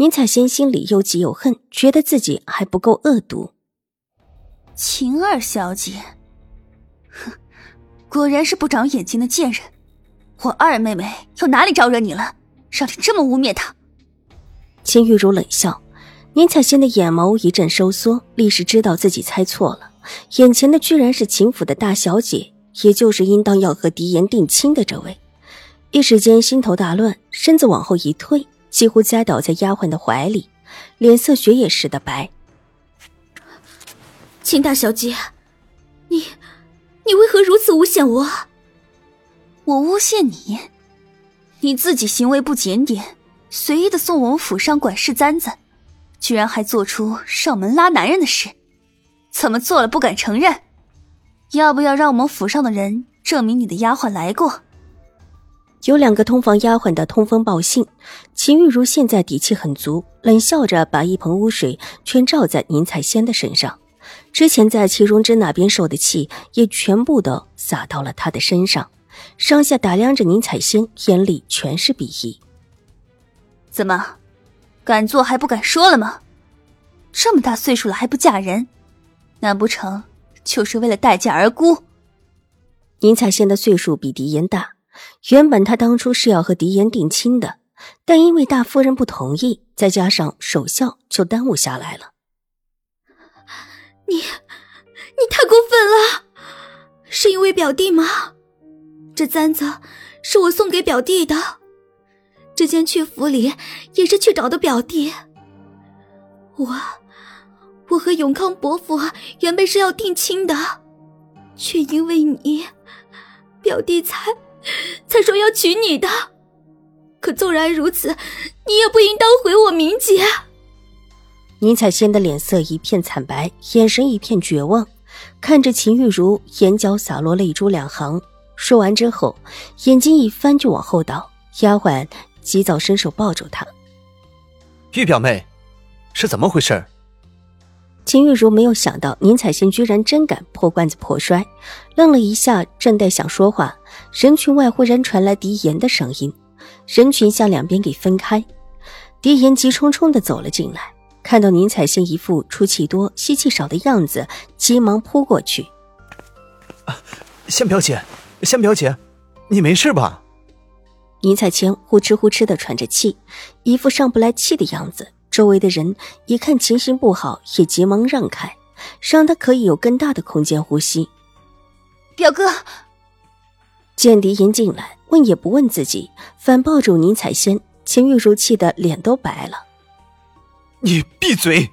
宁采仙心里又急又恨，觉得自己还不够恶毒。秦二小姐，哼，果然是不长眼睛的贱人！我二妹妹又哪里招惹你了，让你这么污蔑她？秦玉茹冷笑，宁采仙的眼眸一阵收缩，立时知道自己猜错了，眼前的居然是秦府的大小姐，也就是应当要和狄言定亲的这位。一时间心头大乱，身子往后一退。几乎栽倒在丫鬟的怀里，脸色雪也似的白。秦大小姐，你，你为何如此诬陷我？我诬陷你？你自己行为不检点，随意的送我们府上管事簪子，居然还做出上门拉男人的事，怎么做了不敢承认？要不要让我们府上的人证明你的丫鬟来过？有两个通房丫鬟的通风报信，秦玉茹现在底气很足，冷笑着把一盆污水全照在宁采仙的身上。之前在齐荣之那边受的气，也全部都撒到了他的身上。上下打量着宁采仙，眼里全是鄙夷。怎么，敢做还不敢说了吗？这么大岁数了还不嫁人，难不成就是为了待嫁而孤？宁采仙的岁数比狄言大。原本他当初是要和狄言定亲的，但因为大夫人不同意，再加上守孝，就耽误下来了。你，你太过分了！是因为表弟吗？这簪子是我送给表弟的，之前去府里也是去找的表弟。我，我和永康伯父原本是要定亲的，却因为你，表弟才。才说要娶你的，可纵然如此，你也不应当毁我名节。宁采仙的脸色一片惨白，眼神一片绝望，看着秦玉茹，眼角洒落泪珠两行。说完之后，眼睛一翻就往后倒。丫鬟急早伸手抱住她。玉表妹，是怎么回事？秦玉茹没有想到宁采臣居然真敢破罐子破摔，愣了一下，正待想说话。人群外忽然传来狄言的声音，人群向两边给分开。狄言急冲冲的走了进来，看到宁采臣一副出气多、吸气少的样子，急忙扑过去：“仙表姐，仙表姐，你没事吧？”宁采臣呼哧呼哧的喘着气，一副上不来气的样子。周围的人一看情形不好，也急忙让开，让他可以有更大的空间呼吸。表哥。见狄言进来，问也不问自己，反抱住宁采仙。秦玉茹气得脸都白了。你闭嘴！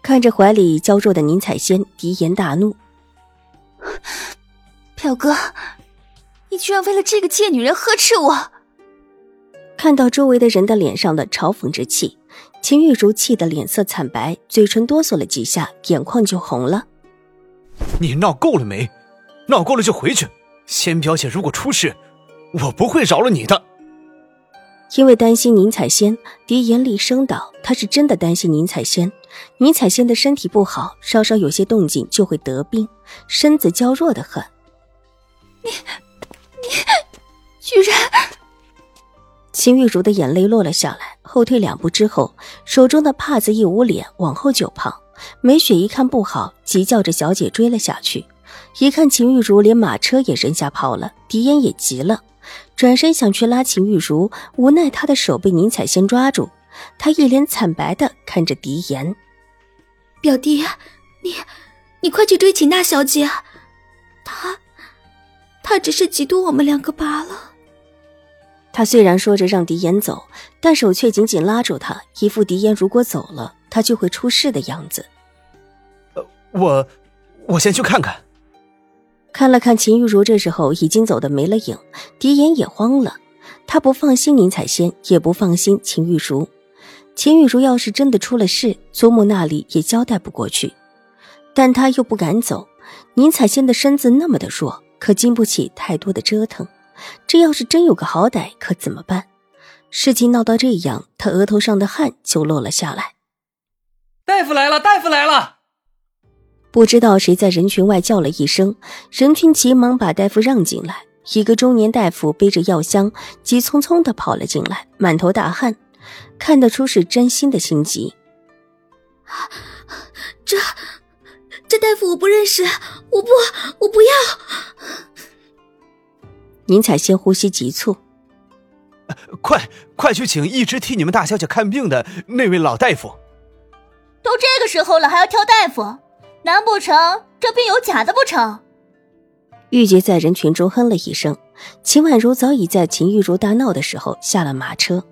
看着怀里娇弱的宁采仙，狄言大怒：“表哥，你居然为了这个贱女人呵斥我！”看到周围的人的脸上的嘲讽之气，秦玉茹气得脸色惨白，嘴唇哆嗦了几下，眼眶就红了。你闹够了没？闹够了就回去。仙表姐如果出事，我不会饶了你的。因为担心宁采仙，狄言厉声道：“他是真的担心宁采仙。宁采仙的身体不好，稍稍有些动静就会得病，身子娇弱的很。”你，你，居然！秦玉茹的眼泪落了下来，后退两步之后，手中的帕子一捂脸，往后就跑。梅雪一看不好，急叫着小姐追了下去。一看秦玉茹连马车也扔下跑了，狄言也急了，转身想去拉秦玉茹，无奈他的手被宁采仙抓住，她一脸惨白的看着狄言：“表弟，你，你快去追秦大小姐，她，她只是嫉妒我们两个罢了。”他虽然说着让狄言走，但手却紧紧拉住他，一副狄言如果走了，他就会出事的样子。呃，我，我先去看看。看了看秦玉茹，这时候已经走的没了影，狄言也慌了。他不放心宁采仙，也不放心秦玉茹。秦玉茹要是真的出了事，祖母那里也交代不过去，但他又不敢走。宁采仙的身子那么的弱，可经不起太多的折腾。这要是真有个好歹，可怎么办？事情闹到这样，他额头上的汗就落了下来。大夫来了，大夫来了！不知道谁在人群外叫了一声，人群急忙把大夫让进来。一个中年大夫背着药箱，急匆匆的跑了进来，满头大汗。看得出是真心的心急。这，这大夫我不认识，我不，我不要。宁采仙呼吸急促，快快去请一直替你们大小姐看病的那位老大夫。都这个时候了，还要挑大夫？难不成这病有假的不成？玉洁在人群中哼了一声。秦婉如早已在秦玉茹大闹的时候下了马车。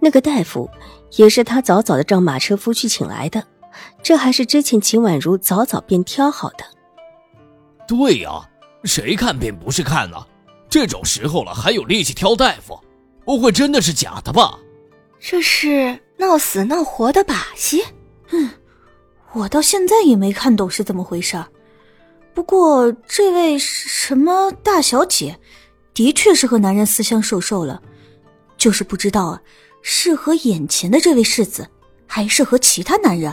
那个大夫也是她早早的让马车夫去请来的，这还是之前秦婉如早早便挑好的。对呀，谁看病不是看呢？这种时候了还有力气挑大夫，不会真的是假的吧？这是闹死闹活的把戏。嗯，我到现在也没看懂是怎么回事。不过这位什么大小姐，的确是和男人私相授受了，就是不知道啊。是和眼前的这位世子，还是和其他男人？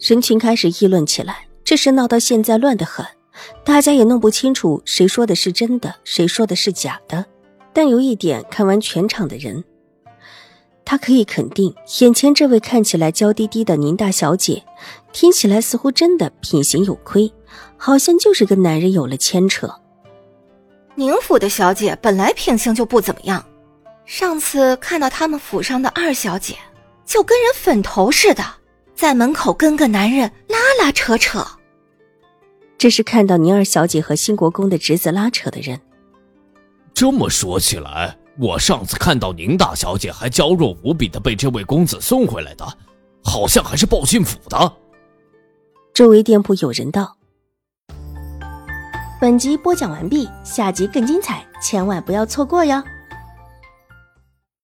人群开始议论起来。这事闹到现在乱得很，大家也弄不清楚谁说的是真的，谁说的是假的。但有一点，看完全场的人，他可以肯定，眼前这位看起来娇滴滴的宁大小姐，听起来似乎真的品行有亏，好像就是跟男人有了牵扯。宁府的小姐本来品行就不怎么样。上次看到他们府上的二小姐，就跟人粉头似的，在门口跟个男人拉拉扯扯。这是看到宁二小姐和兴国公的侄子拉扯的人。这么说起来，我上次看到宁大小姐还娇弱无比的被这位公子送回来的，好像还是报信府的。周围店铺有人道。本集播讲完毕，下集更精彩，千万不要错过哟。